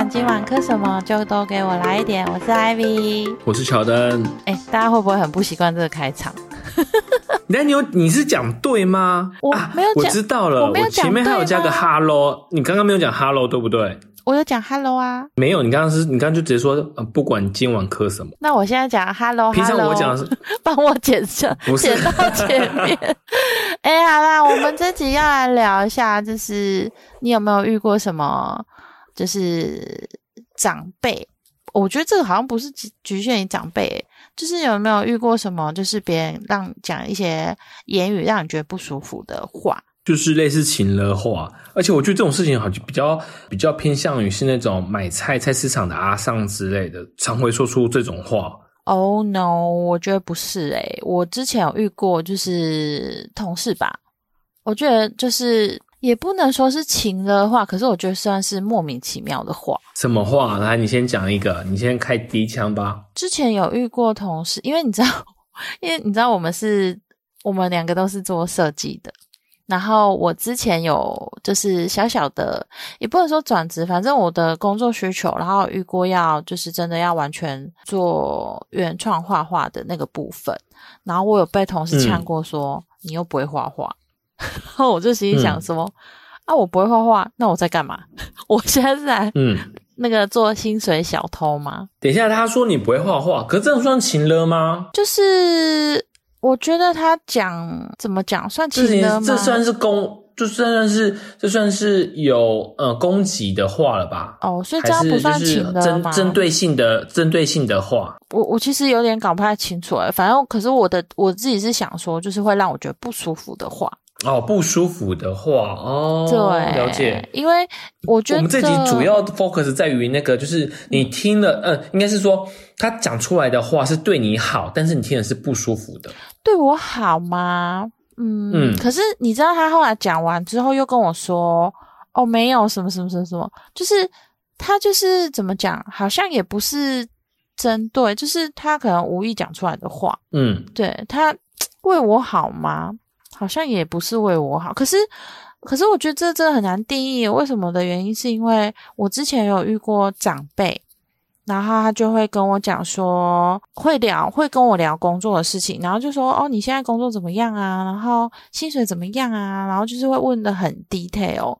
管今晚磕什么，就都给我来一点。我是 Ivy，我是乔丹。哎，大家会不会很不习惯这个开场？那你有你是讲对吗？我没有讲，我知道了。我没有讲前面还有加个 Hello，你刚刚没有讲 Hello 对不对？我有讲 Hello 啊。没有，你刚刚是你刚刚就直接说，呃，不管今晚磕什么。那我现在讲 Hello，平常我讲是 帮我剪上，剪到前面。哎，好啦，我们这集要来聊一下，就是你有没有遇过什么，就是长辈？我觉得这个好像不是局局限于长辈。就是有没有遇过什么，就是别人让讲一些言语让你觉得不舒服的话，就是类似情了话，而且我觉得这种事情好像比较比较偏向于是那种买菜菜市场的阿桑之类的，常会说出这种话。Oh no，我觉得不是诶，我之前有遇过，就是同事吧，我觉得就是。也不能说是情的话，可是我觉得算是莫名其妙的话。什么话？来，你先讲一个，你先开第一枪吧。之前有遇过同事，因为你知道，因为你知道我们是，我们两个都是做设计的。然后我之前有就是小小的，也不能说转职，反正我的工作需求，然后遇过要就是真的要完全做原创画画的那个部分。然后我有被同事呛过，说你又不会画画。然后我就心里想说：“啊，我不会画画，那我在干嘛？我现在是在嗯那个做薪水小偷吗？”等一下，他说你不会画画，可这样算情了吗？就是我觉得他讲怎么讲算情了吗？这算是攻，就算是这算是有呃攻击的话了吧？哦，所以这样不算情了吗？针对性的针对性的话，我我其实有点搞不太清楚哎。反正可是我的我自己是想说，就是会让我觉得不舒服的话。哦，不舒服的话，哦，对，了解。因为我觉得我们这集主要 focus 在于那个，就是你听了，嗯，应该是说他讲出来的话是对你好，但是你听的是不舒服的。对我好吗？嗯嗯。可是你知道他后来讲完之后又跟我说，哦，没有什么什么什么什么，就是他就是怎么讲，好像也不是针对，就是他可能无意讲出来的话。嗯，对他 为我好吗？好像也不是为我好，可是，可是我觉得这真的很难定义。为什么的原因是因为我之前有遇过长辈，然后他就会跟我讲说，会聊，会跟我聊工作的事情，然后就说，哦，你现在工作怎么样啊？然后薪水怎么样啊？然后就是会问的很 detail，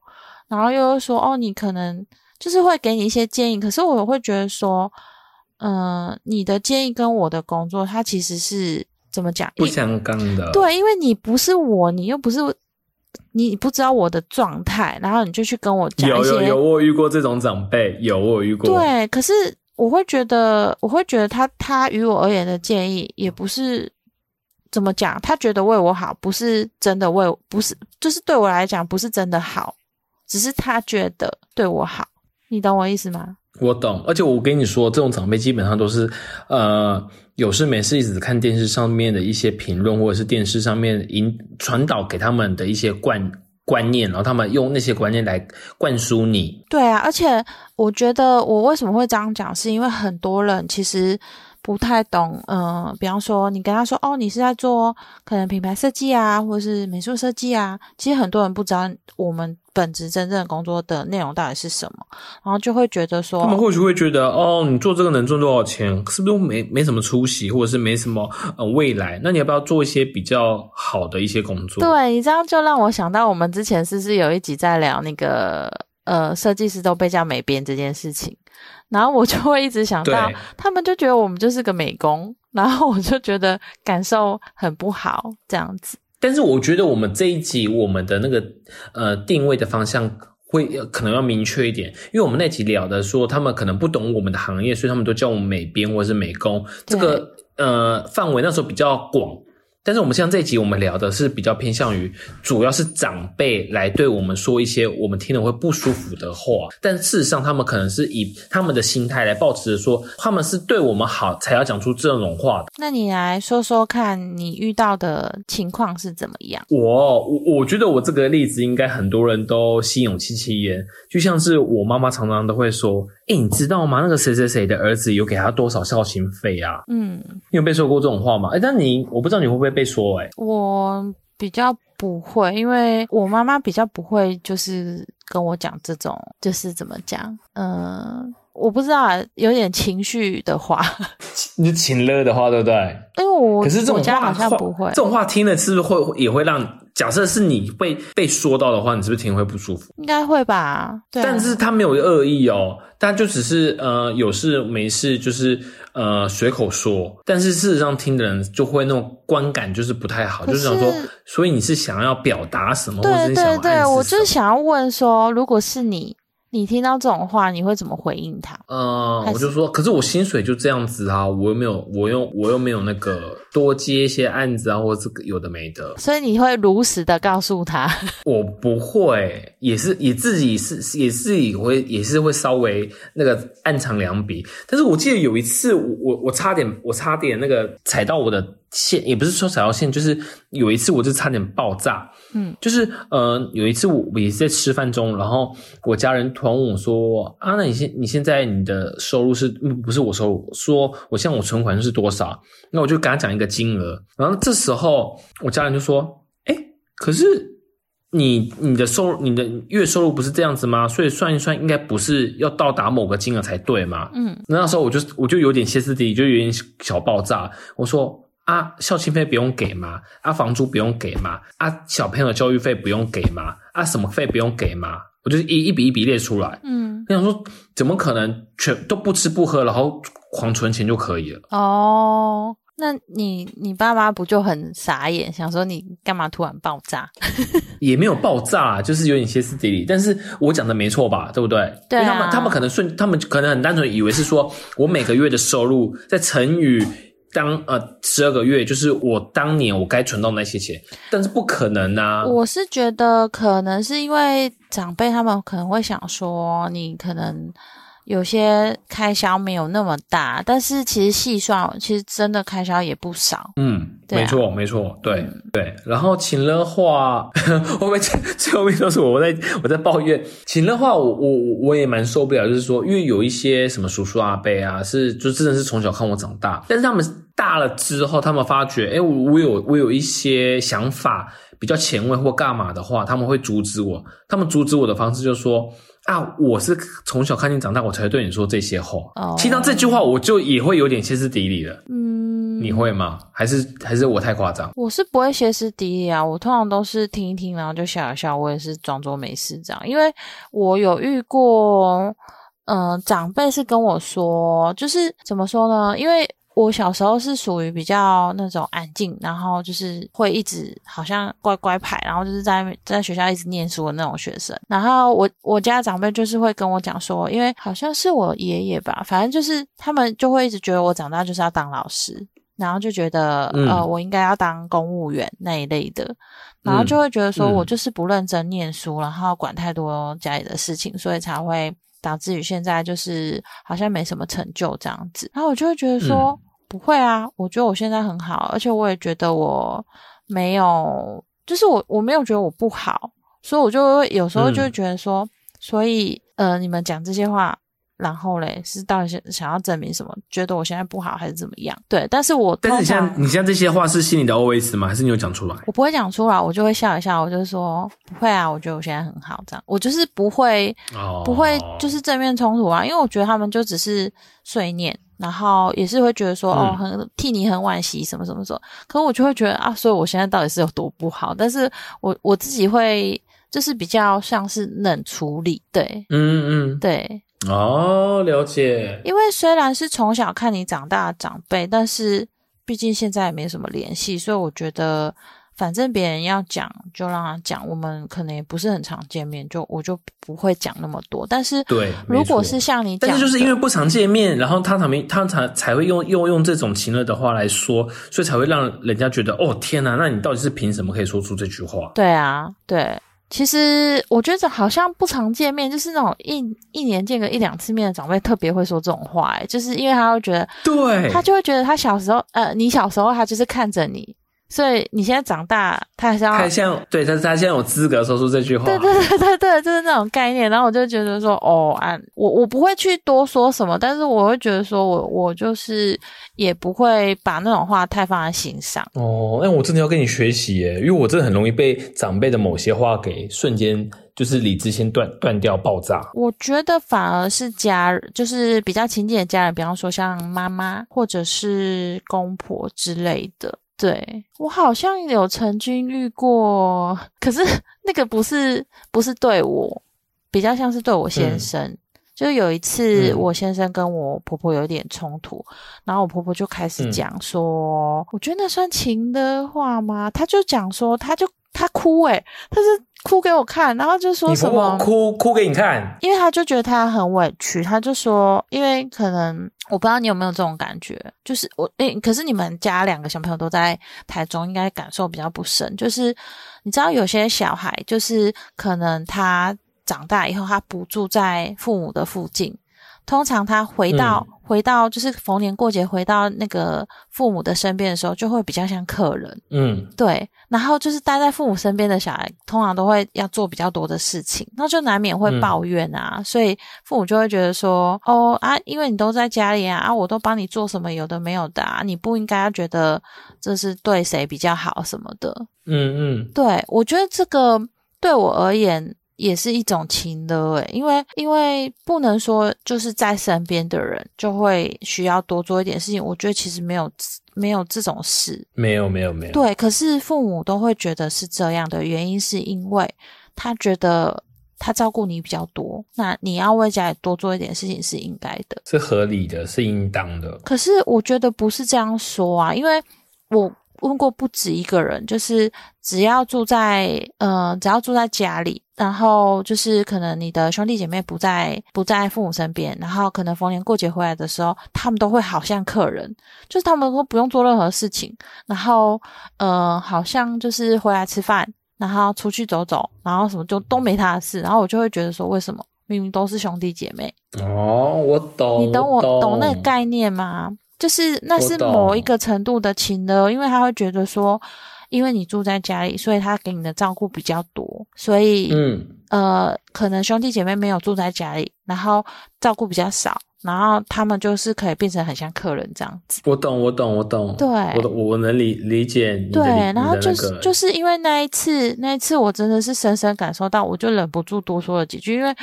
然后又说，哦，你可能就是会给你一些建议。可是我会觉得说，嗯，你的建议跟我的工作，它其实是。怎么讲？不相干的。对，因为你不是我，你又不是，你不知道我的状态，然后你就去跟我讲有有有，我遇过这种长辈，有我遇过。对，可是我会觉得，我会觉得他他于我而言的建议也不是怎么讲，他觉得为我好，不是真的为，不是就是对我来讲不是真的好，只是他觉得对我好，你懂我意思吗？我懂，而且我跟你说，这种长辈基本上都是呃。有事没事一直看电视上面的一些评论，或者是电视上面引传导给他们的一些观观念，然后他们用那些观念来灌输你。对啊，而且我觉得我为什么会这样讲，是因为很多人其实不太懂。嗯，比方说你跟他说哦，你是在做可能品牌设计啊，或者是美术设计啊，其实很多人不知道我们。本职真正工作的内容到底是什么？然后就会觉得说，他们或许会觉得，哦，你做这个能赚多少钱？是不是没没什么出息，或者是没什么呃未来？那你要不要做一些比较好的一些工作？对你这样就让我想到，我们之前是不是有一集在聊那个呃，设计师都被叫美编这件事情？然后我就会一直想到，他们就觉得我们就是个美工，然后我就觉得感受很不好，这样子。但是我觉得我们这一集我们的那个呃定位的方向会可能要明确一点，因为我们那集聊的说他们可能不懂我们的行业，所以他们都叫我们美编或者是美工，这个呃范围那时候比较广。但是我们像这一集，我们聊的是比较偏向于，主要是长辈来对我们说一些我们听了会不舒服的话。但事实上，他们可能是以他们的心态来保持着说，他们是对我们好才要讲出这种话的。那你来说说看，你遇到的情况是怎么样？我我我觉得我这个例子应该很多人都心有戚戚焉，就像是我妈妈常常都会说。哎，你知道吗？那个谁谁谁的儿子有给他多少孝心费啊？嗯，你有被说过这种话吗？哎，但你我不知道你会不会被说？哎，我比较不会，因为我妈妈比较不会，就是跟我讲这种，就是怎么讲，嗯。我不知道，有点情绪的话，你情勒的话，对不对？因为我可是这种话好像不会，这种话听了是不是会也会让？假设是你被被说到的话，你是不是听会不舒服？应该会吧。对但是他没有恶意哦，他就只是呃有事没事，就是呃随口说。但是事实上听的人就会那种观感就是不太好，就是想说，所以你是想要表达什么？对对对，我就是想要问说，如果是你。你听到这种话，你会怎么回应他？嗯，我就说，可是我薪水就这样子啊，我又没有，我又我又没有那个多接一些案子啊，或者是有的没的。所以你会如实的告诉他？我不会，也是也自己是也自己会也是会稍微那个暗藏两笔。但是我记得有一次，我我我差点我差点那个踩到我的线，也不是说踩到线，就是有一次我就差点爆炸。嗯，就是呃，有一次我也是在吃饭中，然后我家人突然问我说：“啊，那你现你现在你的收入是不是我收入？说我现在我存款是多少？那我就跟他讲一个金额，然后这时候我家人就说：，哎，可是你你的收入你的月收入不是这样子吗？所以算一算，应该不是要到达某个金额才对吗？嗯，那时候我就我就有点歇斯底里，就有点小爆炸，我说。啊，校庆费不用给吗？啊，房租不用给吗？啊，小朋友教育费不用给吗？啊，什么费不用给吗？我就一一笔一笔列出来。嗯，我想说，怎么可能全都不吃不喝，然后狂存钱就可以了？哦，那你你爸妈不就很傻眼，想说你干嘛突然爆炸？也没有爆炸，就是有点歇斯底里。但是我讲的没错吧？对不对？对他们他们可能顺，他们可能很单纯以为是说我每个月的收入在乘以。当呃十二个月，就是我当年我该存到那些钱，但是不可能啊！我是觉得可能是因为长辈他们可能会想说，你可能。有些开销没有那么大，但是其实细算，其实真的开销也不少。嗯，没错，没错，对对。然后请了话，后面最后面都是我我在我在抱怨。请了话，我我我也蛮受不了，就是说，因为有一些什么叔叔阿伯啊，是就真的是从小看我长大，但是他们大了之后，他们发觉，哎，我我有我有一些想法比较前卫或干嘛的话，他们会阻止我。他们阻止我的方式就是说。啊！我是从小看你长大，我才对你说这些话。听到这句话，我就也会有点歇斯底里了。嗯，你会吗？还是还是我太夸张？我是不会歇斯底里啊，我通常都是听一听，然后就笑一笑。我也是装作没事这样，因为我有遇过，嗯，长辈是跟我说，就是怎么说呢？因为。我小时候是属于比较那种安静，然后就是会一直好像乖乖牌，然后就是在在学校一直念书的那种学生。然后我我家长辈就是会跟我讲说，因为好像是我爷爷吧，反正就是他们就会一直觉得我长大就是要当老师，然后就觉得呃我应该要当公务员那一类的，然后就会觉得说我就是不认真念书，然后管太多家里的事情，所以才会。导致于现在就是好像没什么成就这样子，然后我就会觉得说不会啊，我觉得我现在很好，而且我也觉得我没有，就是我我没有觉得我不好，所以我就有时候就会觉得说，所以呃，你们讲这些话。然后嘞，是到底想想要证明什么？觉得我现在不好还是怎么样？对，但是我但是你像你像这些话是心里的 OS 吗？还是你有讲出来？我不会讲出来，我就会笑一笑，我就说不会啊，我觉得我现在很好，这样我就是不会，不会就是正面冲突啊，因为我觉得他们就只是碎念，然后也是会觉得说哦，很替你很惋惜什么什么什么，可我就会觉得啊，所以我现在到底是有多不好？但是我我自己会就是比较像是冷处理，对，嗯嗯，对。哦，了解。因为虽然是从小看你长大的长辈，但是毕竟现在也没什么联系，所以我觉得反正别人要讲就让他讲。我们可能也不是很常见面，就我就不会讲那么多。但是对，如果是像你，但是就是因为不常见面，然后他才没他才才会用用用这种情乐的话来说，所以才会让人家觉得哦天哪，那你到底是凭什么可以说出这句话？对啊，对。其实我觉得好像不常见面，就是那种一一年见个一两次面的长辈，特别会说这种话，哎，就是因为他会觉得，对，他就会觉得他小时候，呃，你小时候他就是看着你所以你现在长大，他还是要他像对但是他现在有资格说出这句话，对对对对对，就是那种概念。然后我就觉得说，哦，啊，我我不会去多说什么，但是我会觉得说我我就是也不会把那种话太放在心上。哦，那我真的要跟你学习耶，因为我真的很容易被长辈的某些话给瞬间就是理智先断断掉爆炸。我觉得反而是家，就是比较亲近的家人，比方说像妈妈或者是公婆之类的。对我好像有曾经遇过，可是 那个不是不是对我，比较像是对我先生。就有一次，我先生跟我婆婆有点冲突，然后我婆婆就开始讲说，我觉得那算情的话吗？他就讲说，他就他哭诶，他是哭给我看，然后就说什么哭哭给你看，因为他就觉得他很委屈，他就说，因为可能。我不知道你有没有这种感觉，就是我诶，可是你们家两个小朋友都在台中，应该感受比较不深。就是你知道，有些小孩就是可能他长大以后，他不住在父母的附近。通常他回到回到就是逢年过节回到那个父母的身边的时候，就会比较像客人。嗯，对。然后就是待在父母身边的小孩，通常都会要做比较多的事情，那就难免会抱怨啊。所以父母就会觉得说：“哦啊，因为你都在家里啊，啊，我都帮你做什么有的没有的，啊，你不应该要觉得这是对谁比较好什么的。”嗯嗯，对我觉得这个对我而言。也是一种情的诶，因为因为不能说就是在身边的人就会需要多做一点事情，我觉得其实没有没有这种事，没有没有没有。对，可是父母都会觉得是这样的原因，是因为他觉得他照顾你比较多，那你要为家里多做一点事情是应该的，是合理的，是应当的。可是我觉得不是这样说啊，因为我。问过不止一个人，就是只要住在，呃，只要住在家里，然后就是可能你的兄弟姐妹不在不在父母身边，然后可能逢年过节回来的时候，他们都会好像客人，就是他们都不用做任何事情，然后，呃，好像就是回来吃饭，然后出去走走，然后什么就都没他的事，然后我就会觉得说，为什么明明都是兄弟姐妹？哦，我懂，你懂我懂那个概念吗？就是那是某一个程度的情的，因为他会觉得说，因为你住在家里，所以他给你的照顾比较多，所以嗯呃，可能兄弟姐妹没有住在家里，然后照顾比较少，然后他们就是可以变成很像客人这样子。我懂，我懂，我懂。对，我我能理理解你。对，然后就是就是因为那一次，那一次我真的是深深感受到，我就忍不住多说了几句，因为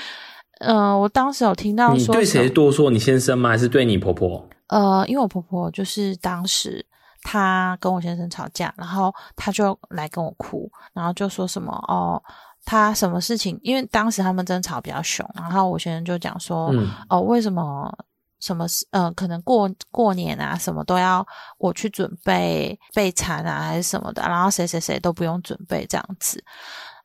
呃，我当时有听到说，对谁多说？你先生吗？还是对你婆婆？呃，因为我婆婆就是当时她跟我先生吵架，然后她就来跟我哭，然后就说什么哦，她什么事情？因为当时他们争吵比较凶，然后我先生就讲说，哦，为什么什么事？呃，可能过过年啊，什么都要我去准备备餐啊，还是什么的，然后谁谁谁都不用准备这样子，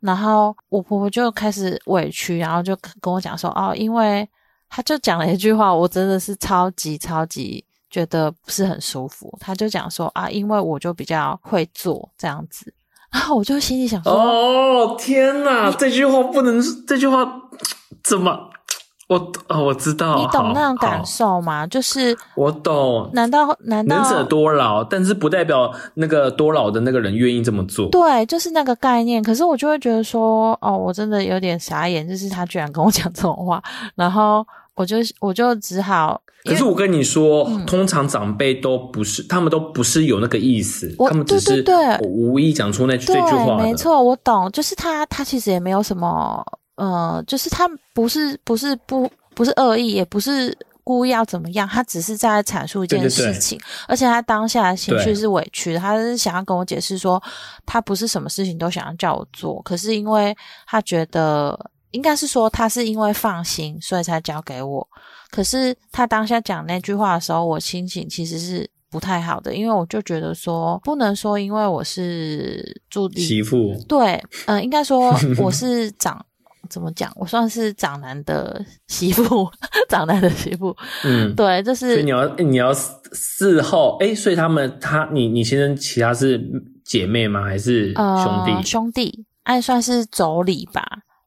然后我婆婆就开始委屈，然后就跟我讲说，哦，因为。他就讲了一句话，我真的是超级超级觉得不是很舒服。他就讲说啊，因为我就比较会做这样子，然后我就心里想说，哦天哪，这句话不能，这句话怎么？我哦，我知道，你懂那种感受吗？就是我懂。难道难道能者多劳？但是不代表那个多劳的那个人愿意这么做。对，就是那个概念。可是我就会觉得说，哦，我真的有点傻眼，就是他居然跟我讲这种话，然后我就我就只好。可是我跟你说，通常长辈都不是，他们都不是有那个意思，他们只是无意讲出那这句话。没错，我懂。就是他，他其实也没有什么。呃，就是他不是不是不不是恶意，也不是故意要怎么样，他只是在阐述一件事情，而且他当下的情绪是委屈的，他是想要跟我解释说，他不是什么事情都想要叫我做，可是因为他觉得应该是说他是因为放心，所以才交给我。可是他当下讲那句话的时候，我心情其实是不太好的，因为我就觉得说，不能说因为我是助理媳妇，对，嗯，应该说我是长。怎么讲？我算是长男的媳妇，长男的媳妇。嗯，对，就是你要你要事后哎，所以他们他你你先生其他是姐妹吗？还是兄弟？兄弟，按算是妯娌吧。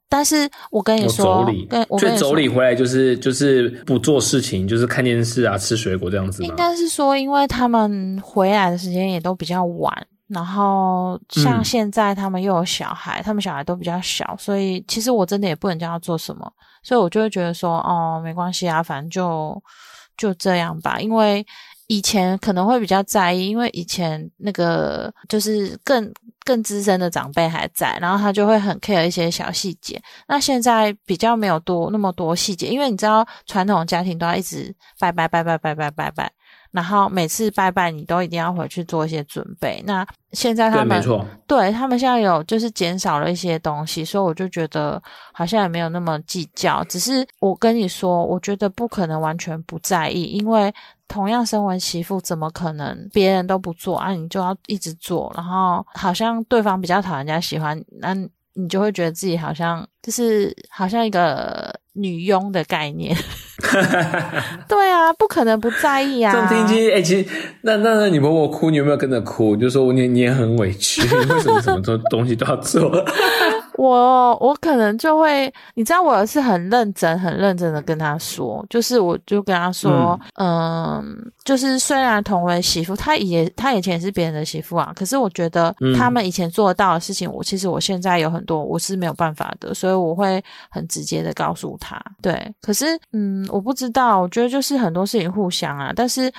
但是我跟你说，跟所以妯娌回来就是就是不做事情，就是看电视啊，吃水果这样子。应该是说，因为他们回来的时间也都比较晚。然后像现在他们又有小孩，他们小孩都比较小，所以其实我真的也不能叫他做什么，所以我就会觉得说，哦，没关系啊，反正就就这样吧。因为以前可能会比较在意，因为以前那个就是更更资深的长辈还在，然后他就会很 care 一些小细节。那现在比较没有多那么多细节，因为你知道传统家庭都要一直拜拜拜拜拜拜拜拜。然后每次拜拜，你都一定要回去做一些准备。那现在他们对他们现在有就是减少了一些东西，所以我就觉得好像也没有那么计较。只是我跟你说，我觉得不可能完全不在意，因为同样身为媳妇，怎么可能别人都不做啊？你就要一直做，然后好像对方比较讨人家喜欢，那你就会觉得自己好像就是好像一个女佣的概念。对啊，不可能不在意啊！这样听起，哎，其实那那那你婆婆哭，你有没有跟着哭？就说你你也很委屈，为什么什么东东西都要做？我我可能就会，你知道，我是很认真、很认真的跟他说，就是我就跟他说，嗯，就是虽然同为媳妇，他也他以前也是别人的媳妇啊，可是我觉得他们以前做得到的事情，我其实我现在有很多我是没有办法的，所以我会很直接的告诉他，对。可是，嗯，我不知道，我觉得就是很多事情互相啊，但是。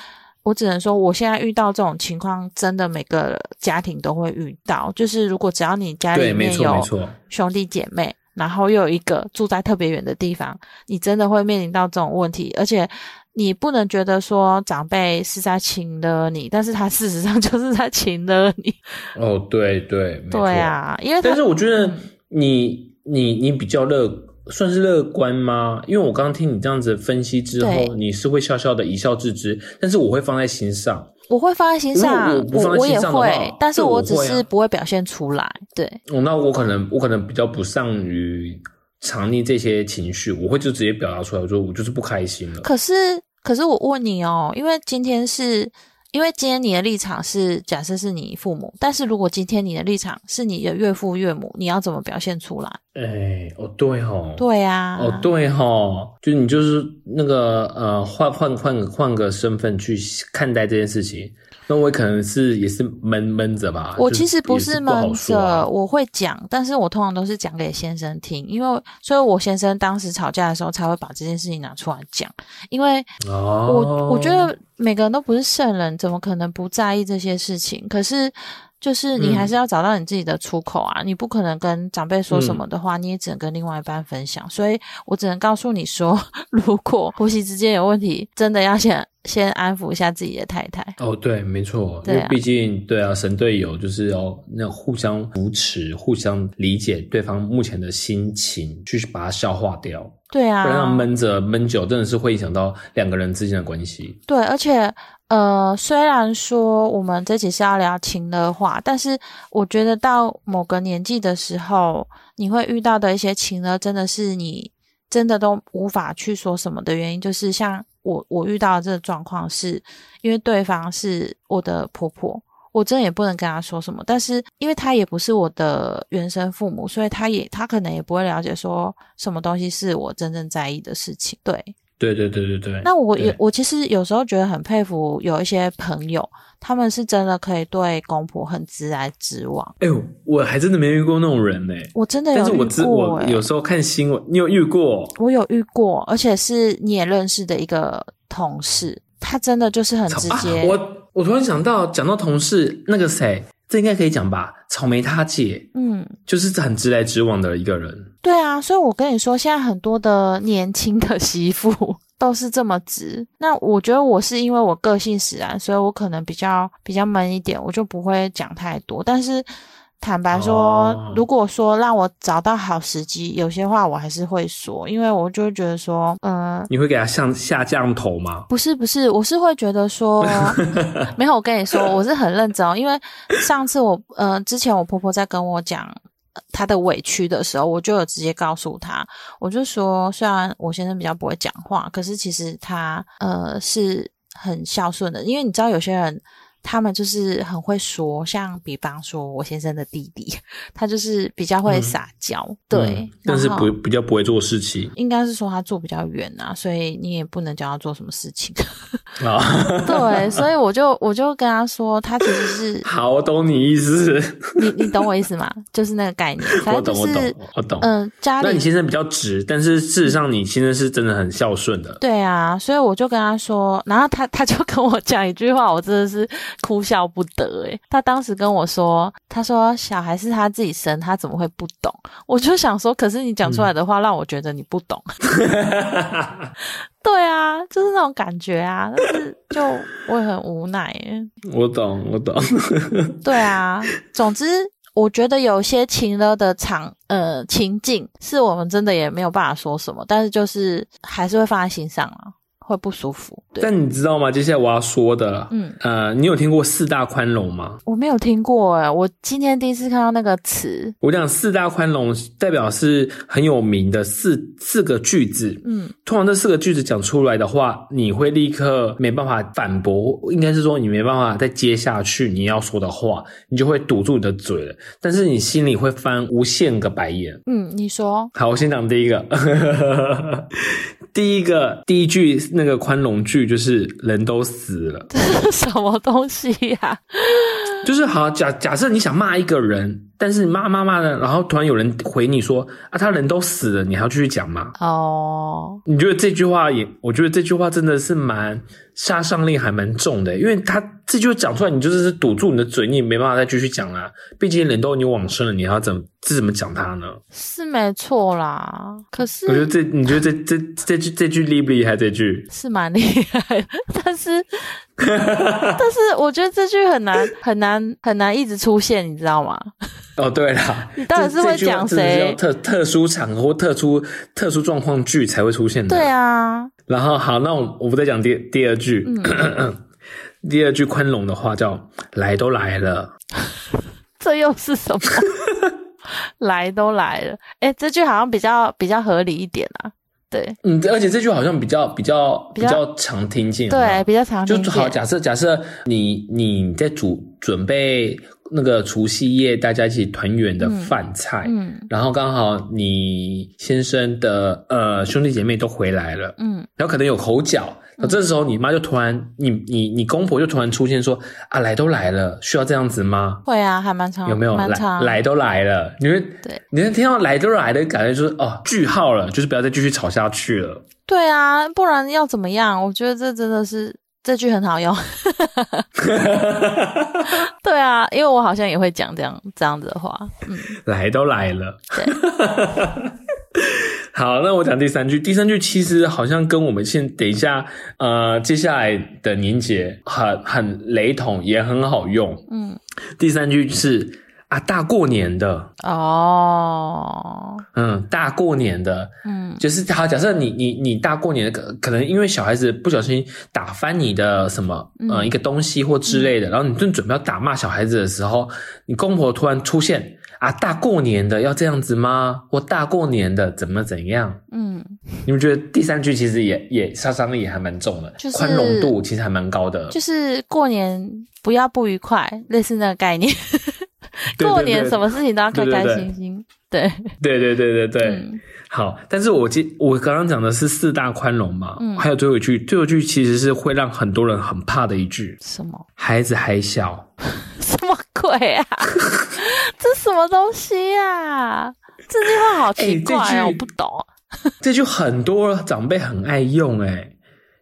我只能说，我现在遇到这种情况，真的每个家庭都会遇到。就是如果只要你家里面有兄弟姐妹，然后又有一个住在特别远的地方，你真的会面临到这种问题。而且你不能觉得说长辈是在请了你，但是他事实上 就是在请了你。哦，对对，对啊，因为但是我觉得你你你比较乐。算是乐观吗？因为我刚刚听你这样子分析之后，你是会笑笑的一笑置之，但是我会放在心上。我会放在心上，我我也会，但是我只是不会表现出来。对，哦，那我可能我可能比较不善于藏匿这些情绪，我会就直接表达出来，我说我就是不开心了。可是，可是我问你哦，因为今天是。因为今天你的立场是假设是你父母，但是如果今天你的立场是你的岳父岳母，你要怎么表现出来？哎，哦，对哦，对呀，哦，对哦，就你就是那个呃，换换换换个身份去看待这件事情。那我可能是也是闷闷着吧。我其实不是闷着，我会讲，但是我通常都是讲给先生听，因为所以我先生当时吵架的时候才会把这件事情拿出来讲，因为我我觉得每个人都不是圣人，怎么可能不在意这些事情？可是。就是你还是要找到你自己的出口啊！你不可能跟长辈说什么的话，你也只能跟另外一半分享。所以我只能告诉你说，如果婆媳之间有问题，真的要先先安抚一下自己的太太。哦，对，没错，因为毕竟对啊，神队友就是要那互相扶持、互相理解对方目前的心情，去把它消化掉。对啊，不然闷着闷久，真的是会影响到两个人之间的关系。对，而且。呃，虽然说我们这集是要聊情的话，但是我觉得到某个年纪的时候，你会遇到的一些情呢，真的是你真的都无法去说什么的原因，就是像我我遇到的这个状况，是因为对方是我的婆婆，我真的也不能跟她说什么，但是因为她也不是我的原生父母，所以她也她可能也不会了解说什么东西是我真正在意的事情，对。对对对对对，那我也我其实有时候觉得很佩服有一些朋友，他们是真的可以对公婆很直来直往。哎呦，我还真的没遇过那种人呢。我真的有遇过，有时候看新闻，你有遇过？我有遇过，而且是你也认识的一个同事，他真的就是很直接。我我突然想到，讲到同事那个谁，这应该可以讲吧？草莓他姐，嗯，就是很直来直往的一个人。对啊，所以我跟你说，现在很多的年轻的媳妇 都是这么直。那我觉得我是因为我个性使然，所以我可能比较比较闷一点，我就不会讲太多。但是坦白说，如果说让我找到好时机，有些话我还是会说，因为我就会觉得说，嗯，你会给他向下降头吗？不是不是，我是会觉得说，没有。我跟你说，我是很认真，因为上次我呃之前我婆婆在跟我讲。他的委屈的时候，我就有直接告诉他，我就说，虽然我先生比较不会讲话，可是其实他呃是很孝顺的，因为你知道有些人他们就是很会说，像比方说我先生的弟弟，他就是比较会撒娇，对，嗯但是不比较不会做事情应该是说他做比较远啊，所以你也不能教他做什么事情。啊。对，所以我就我就跟他说，他其实是 好，我懂你意思，你你懂我意思吗？就是那个概念，反我懂，我懂，我懂。嗯、家里那你先生比较直，但是事实上你先生是真的很孝顺的。对啊，所以我就跟他说，然后他他就跟我讲一句话，我真的是哭笑不得诶。他当时跟我说，他说小孩是他自己生，他怎么会不懂？我就想说，可是你讲出来的话，让我觉得你不懂。对啊，就是那种感觉啊，但是就我也很无奈耶。我懂，我懂。对啊，总之我觉得有些情勒的场呃情境，是我们真的也没有办法说什么，但是就是还是会放在心上啊，会不舒服。对，但你知道吗？接下来我要说的，嗯，呃，你有听过四大宽容吗？我没有听过哎，我今天第一次看到那个词。我讲四大宽容代表是很有名的四四个句子，嗯，通常这四个句子讲出来的话，你会立刻没办法反驳，应该是说你没办法再接下去你要说的话，你就会堵住你的嘴了。但是你心里会翻无限个白眼。嗯，你说好，我先讲第一个，第一个第一句那个宽容句就是人都死了，这 是什么东西呀、就是好假假设你想骂一个人，但是你骂骂骂的，然后突然有人回你说啊他人都死了，你还要继续讲吗？哦，你觉得这句话也？我觉得这句话真的是蛮杀伤力还蛮重的，因为他这句话讲出来，你就是堵住你的嘴，你也没办法再继续讲啦。毕竟人都已经往生了，你还要怎么这怎么讲他呢？是没错啦，可是我觉得这，你觉得这这这句这句厉不厉害？这句是蛮厉害的，但是 但是我觉得这句很难很难很难一直出现，你知道吗？哦，对啦，你到底是会讲谁？特特殊场合或特殊特殊状况句才会出现的。对啊，然后好，那我我不再讲第第二句，嗯。第二句宽容的话叫“来都来了。这又是什么？来都来了，哎，这句好像比较比较合理一点啊。对”，嗯，而且这句好像比较比较比较常听见，对，比较常听就好。假设假设你你在煮准备那个除夕夜大家一起团圆的饭菜，嗯然后刚好你先生的呃兄弟姐妹都回来了，嗯，然后可能有口角，那这时候你妈就突然，你你你公婆就突然出现说啊，来都来了，需要这样子吗？会啊，还蛮长，有没有来来都来了？你会对你会听到来都来的感觉就是哦句号了，就是不要再继续吵下去了。对啊，不然要怎么样？我觉得这真的是这句很好用。对啊，因为我好像也会讲这样这样子的话。嗯，来都来了。对，好，那我讲第三句。第三句其实好像跟我们现等一下呃接下来的年节很很雷同，也很好用。嗯，第三句是啊，大过年的，哦，嗯，大过年的，嗯就是好。假设你你你大过年的，可可能因为小孩子不小心打翻你的什么呃嗯一个东西或之类的，然后你正准备要打骂小孩子的时候，你公婆突然出现啊，大过年的要这样子吗？或大过年的怎么怎样？嗯，你们觉得第三句其实也也杀伤力也还蛮重的，就是宽容度其实还蛮高的。就是过年不要不愉快，类似那个概念。过年什么事情都要开开心心。对，对对对对对，嗯好。但是我记我刚刚讲的是四大宽容嘛，嗯还有最后一句，最后一句其实是会让很多人很怕的一句：什么孩子还小。什么鬼啊？这什么东西呀、这句话好奇怪哎这句哦，我不懂。这句很多长辈很爱用、欸，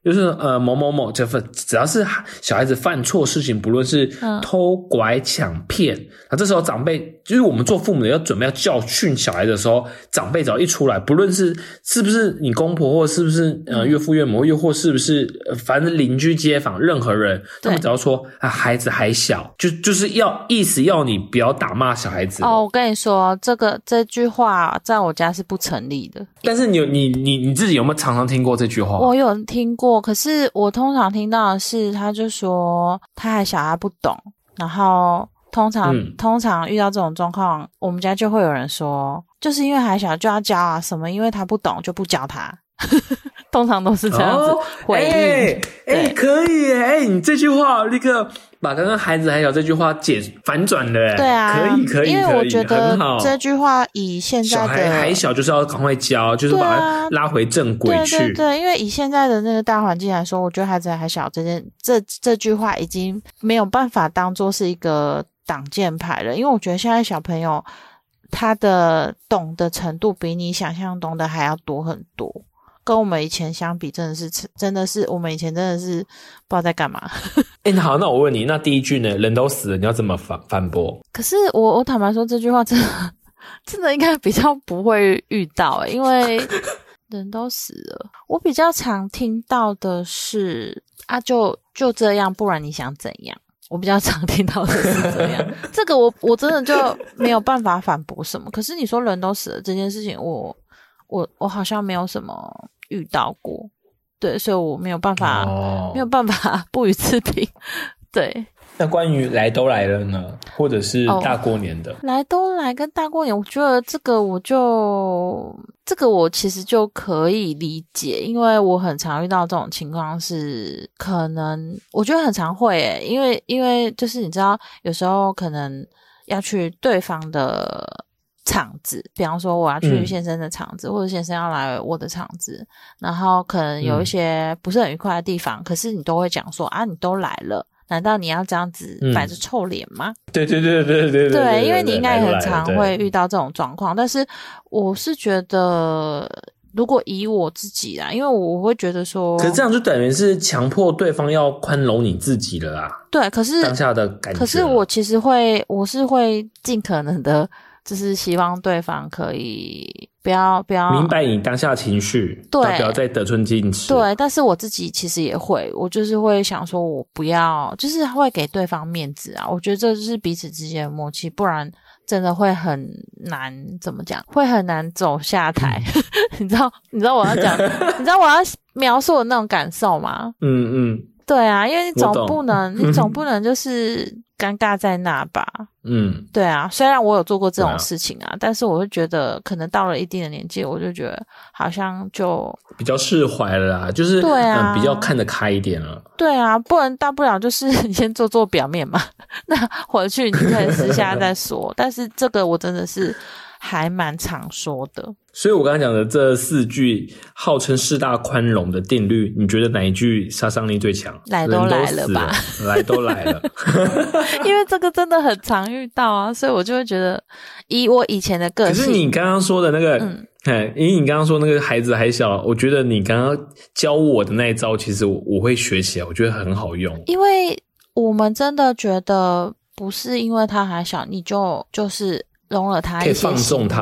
就是呃某某某这份，只要是小孩子犯错事情，不论是嗯。偷拐抢骗，那、这时候长辈就是我们做父母的要准备要教训小孩的时候，长辈只要一出来，不论是是不是你公婆，或是不是嗯呃岳父岳母，又或是不是呃反正邻居街坊任何人，他们只要说啊孩子还小，就就是要意思要你不要打骂小孩子哦，我跟你说，这个这句话在我家是不成立的。但是你有你你你自己有没有常常听过这句话？我有听过，可是我通常听到的是，他就说他还小，他不懂。然后通常、嗯通常遇到这种状况，我们家就会有人说，就是因为还小就要教啊，什么因为他不懂就不教他。通常都是这样子哦回应。哎、可以耶！哎、你这句话立刻把刚刚孩子还小这句话解反转了，对啊，可以可以，因为我觉得这句话以现在小孩还小就是要赶快教，就是把他拉回正轨去。对对对，因为以现在的那个大环境来说，我觉得孩子还小，这件这这句话已经没有办法当做是一个挡箭牌了，因为我觉得现在小朋友他的懂的程度比你想象中的还要多很多。跟我们以前相比，真的是真的是我们以前真的是不知道在干嘛。哎，好，那我问你，那第一句呢？人都死了，你要怎么反反驳？可是我我坦白说，这句话真的真的应该比较不会遇到，因为 人都死了。我比较常听到的是啊，就就这样，不然你想怎样？我比较常听到的是这样。这个我我真的就没有办法反驳什么。可是你说人都死了这件事情，我我我好像没有什么。遇到过，对，所以我没有办法，没有办法 不予置评。对，那关于来都来了呢，或者是大过年的，来都来跟大过年，我觉得这个我就这个我其实就可以理解，因为我很常遇到这种情况，是可能我觉得很常会，诶，因为因为就是你知道，有时候可能要去对方的。场子，比方说我要去先生的场子，或者先生要来我的场子，然后可能有一些不是很愉快的地方，可是你都会讲说啊，你都来了，难道你要这样子摆着臭脸吗？对对对对对对，对，因为你应该也很常会遇到这种状况。但是我是觉得，如果以我自己啦，因为我会觉得说，可是这样就等于是强迫对方要宽容你自己了啦。对，可是当下的感觉，可是我其实会，我是会尽可能的。就是希望对方可以不要不要明白你当下情绪，对，不要再得寸进尺。对，但是我自己其实也会，我就是会想说，我不要，就是会给对方面子啊。我觉得这就是彼此之间的默契，不然真的会很难，怎么讲？会很难走下台。你知道？你知道我要讲？你知道我要描述的那种感受吗？嗯嗯，对啊，因为你总不能，你总不能就是。尴尬在那吧，嗯，对啊，虽然我有做过这种事情啊，但是我会觉得，可能到了一定的年纪，我就觉得好像就比较释怀了啦，就是对啊，比较看得开一点了。对啊，不然大不了就是 你先做做表面嘛，那回去你可以私下再说。但是这个我真的是。还蛮常说的，所以我刚才讲的这四句号称四大宽容的定律，你觉得哪一句杀伤力最强？来都来了吧，来都来了，因为这个真的很常遇到啊，所以我就会觉得，以我以前的个性，可是你刚刚说的那个，嗯，因为你刚刚说那个孩子还小，我觉得你刚刚教我的那一招，其实我我会学起来，我觉得很好用，因为我们真的觉得不是因为他还小，你就就是。容了他一些行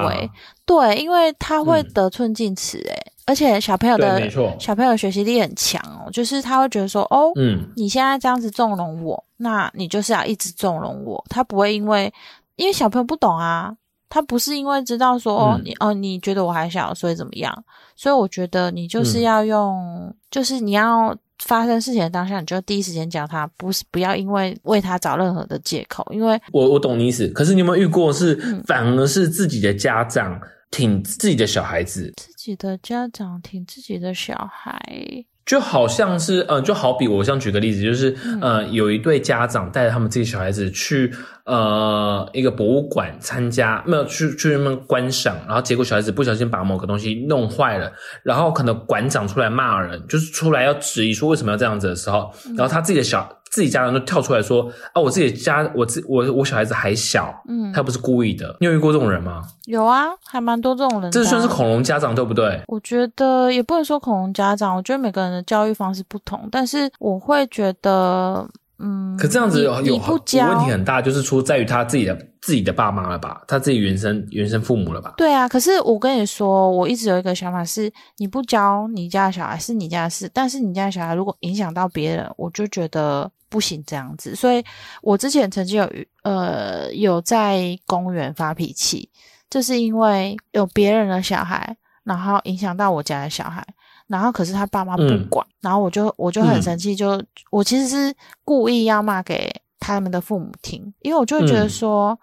为，对，因为他会得寸进尺，诶而且小朋友的小朋友学习力很强哦，就是他会觉得说，哦，嗯，你现在这样子纵容我，那你就是要一直纵容我，他不会因为，因为小朋友不懂啊，他不是因为知道说，哦，你哦，你觉得我还小，所以怎么样？所以我觉得你就是要用，就是你要。发生事情的当下，你就第一时间教他，不是不要因为为他找任何的借口。因为我我懂你意思，可是你有没有遇过是反而是自己的家长挺自己的小孩子，自己的家长挺自己的小孩。就好像是，呃，就好比我想举个例子，就是，呃，有一对家长带着他们自己小孩子去，呃，一个博物馆参加，没有去去那边观赏，然后结果小孩子不小心把某个东西弄坏了，然后可能馆长出来骂人，就是出来要质疑说为什么要这样子的时候，然后他自己的小。自己家人都跳出来说啊，我自己家，我自我我小孩子还小，嗯，他不是故意的。你有遇过这种人吗？有啊，还蛮多这种人。这算是恐龙家长对不对？我觉得也不能说恐龙家长，我觉得每个人的教育方式不同，但是我会觉得。嗯，可这样子有有问题很大，就是出在于他自己的自己的爸妈了吧，他自己原生原生父母了吧？对啊，可是我跟你说，我一直有一个想法是，你不教你家的小孩是你家的事，但是你家的小孩如果影响到别人，我就觉得不行这样子。所以我之前曾经有呃有在公园发脾气，就是因为有别人的小孩，然后影响到我家的小孩。然后可是他爸妈不管，然后我就我就很生气，就我其实是故意要骂给他们的父母听，因为我就会觉得说，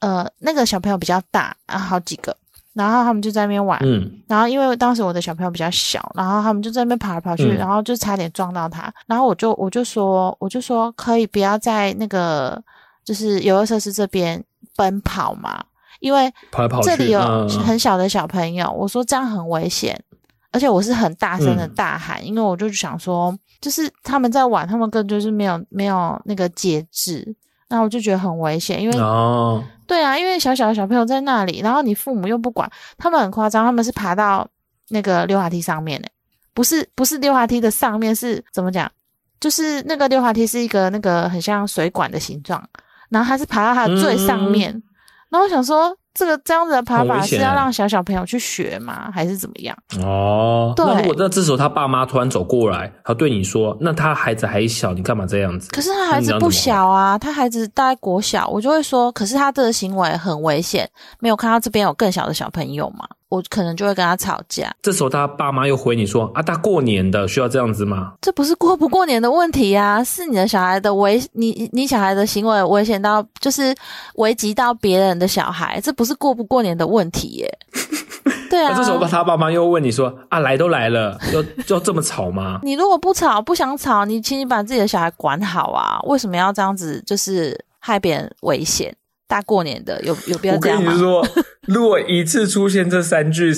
呃，那个小朋友比较大啊，好几个，然后他们就在那边玩，嗯，然后因为当时我的小朋友比较小，然后他们就在那边跑来跑去，嗯。然后就差点撞到他，然后我就我就说我就说可以不要在那个就是游乐设施这边奔跑嘛，因为这里有嗯。很小的小朋友，我说这样很危险，而且我是很大声的嗯。大喊，因为我就想说，就是他们在玩，他们根本就是没有没有那个节制，那我就觉得很危险，因为、哦，对啊，因为小小的小朋友在那里，然后你父母又不管，他们很夸张，他们是爬到那个溜滑梯上面呢，不是不是溜滑梯的上面，是怎么讲？就是那个溜滑梯是一个那个很像水管的形状，然后他是爬到它的最上面，然后我想说，这个这样子的爬法是要让小小朋友去学吗？还是怎么样？哦，对那如果那这时候他爸妈突然走过来，他对你说，那他孩子还小，你干嘛这样子？可是他孩子不小啊，他孩子大概国小，我就会说，可是他这个行为很危险，没有看到这边有更小的小朋友嘛，我可能就会跟他吵架。这时候他爸妈又回你说啊，大过年的需要这样子吗？这不是过不过年的问题啊，是你的小孩的危，你你小孩的行为危险到，就是危及到别人的小孩，这不是过不过年的问题耶。对啊，这时候他爸妈又问你说啊，来都来了，要要这么吵吗？你如果不吵，不想吵，你请你把自己的小孩管好啊！为什么要这样子，就是害别人危险？大过年的，有有必要这样吗？跟你说，如果一次出现这三句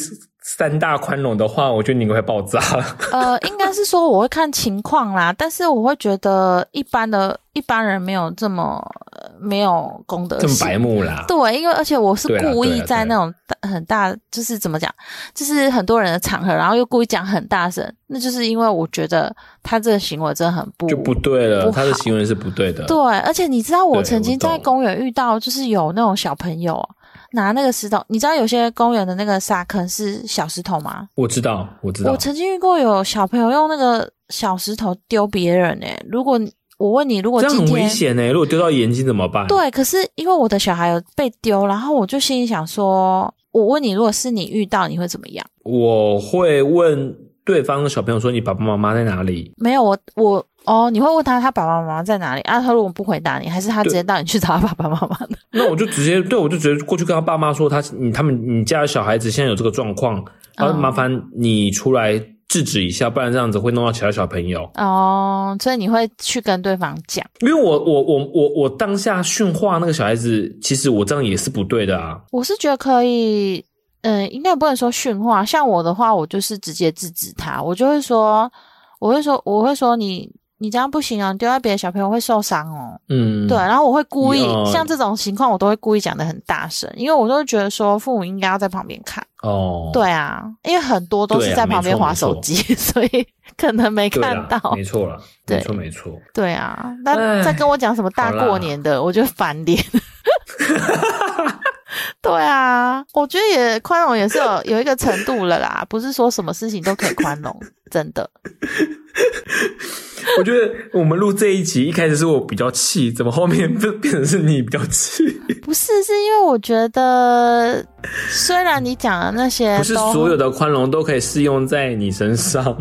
三大宽容的话，我觉得你应该会爆炸。呃，应该是说我会看情况啦，但是我会觉得一般的一般人没有这么、呃没有公德心。这么白目啦，对，因为而且我是故意在那种很大，就是怎么讲，就是很多人的场合，然后又故意讲很大声，那就是因为我觉得他这个行为真的很不就不对了，不他的行为是不对的。对，而且你知道，我曾经在公园遇到，就是有那种小朋友拿那个石头，你知道有些公园的那个沙坑是小石头吗？我知道，我知道我。曾经遇过有小朋友用那个小石头丢别人诶、如果我问你，如果这样很危险呢、如果丢到眼睛怎么办？对，可是因为我的小孩有被丢，然后我就心里想说，我问你，如果是你遇到，你会怎么样？我会问对方的小朋友说：“你爸爸妈妈在哪里没有，我我哦，你会问他他爸爸妈妈在哪里啊？他如果不回答你，还是他直接带你去找他爸爸妈妈的？？” 那我就直接对我就直接过去跟他爸妈说：“他你他们你家的小孩子现在有这个状况，然后嗯麻烦你出来制止一下，不然这样子会弄到其他小朋友。”哦，所以你会去跟对方讲。因为我我我我我当下训话那个小孩子，其实我这样也是不对的啊。我是觉得可以，嗯，应该不能说训话。像我的话，我就是直接制止他，我就会说，我会说，我会说你你这样不行啊，你丢在别的小朋友会受伤哦。嗯，对，然后我会故意、哦像这种情况，我都会故意讲的很大声，因为我都会觉得说父母应该要在旁边看。哦，对啊，因为很多都是在旁边划手机，所以可能没看到。没错了，对没错没错。对啊，那唉再跟我讲什么大过年的，我就翻脸。对啊，我觉得也宽容也是有有一个程度了啦，不是说什么事情都可以宽容，真的。我觉得我们录这一集一开始是我比较气，怎么后面变变成是你比较气？不是，是因为我觉得，虽然你讲的那些 不是所有的宽容都可以适用在你身上，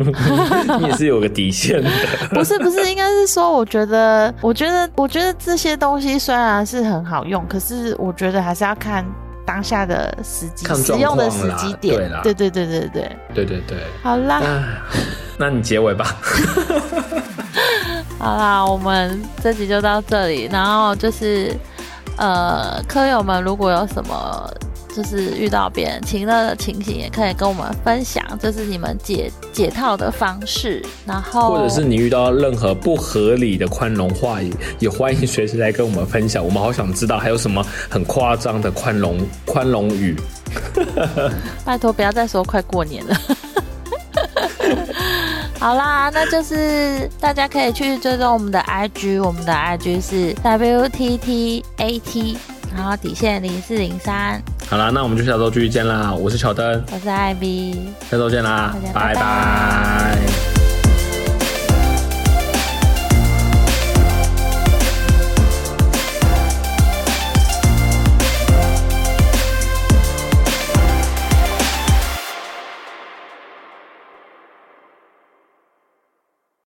你也是有个底线的。不是不是，应该是说，我觉得，我觉得，我觉得这些东西虽然是很好用，可是我觉得还是要看当下的时机，使用的时机点。对啦对对对对对，对对对，好啦。那你结尾吧。好啦，我们这集就到这里。然后就是，呃，科友们如果有什么就是遇到别人情乐的情形，也可以跟我们分享，这是你们解解套的方式。然后，或者是你遇到任何不合理的宽容话，语也欢迎随时来跟我们分享。我们好想知道还有什么很夸张的宽容宽容语。拜托不要再说快过年了。好啦，那就是大家可以去追踪我们的 IG，我们的 IG 是 WTTAT，然后底线零四零三，好啦，那我们就下周继续见啦。我是乔登，我是艾比。下周见啦，拜拜拜拜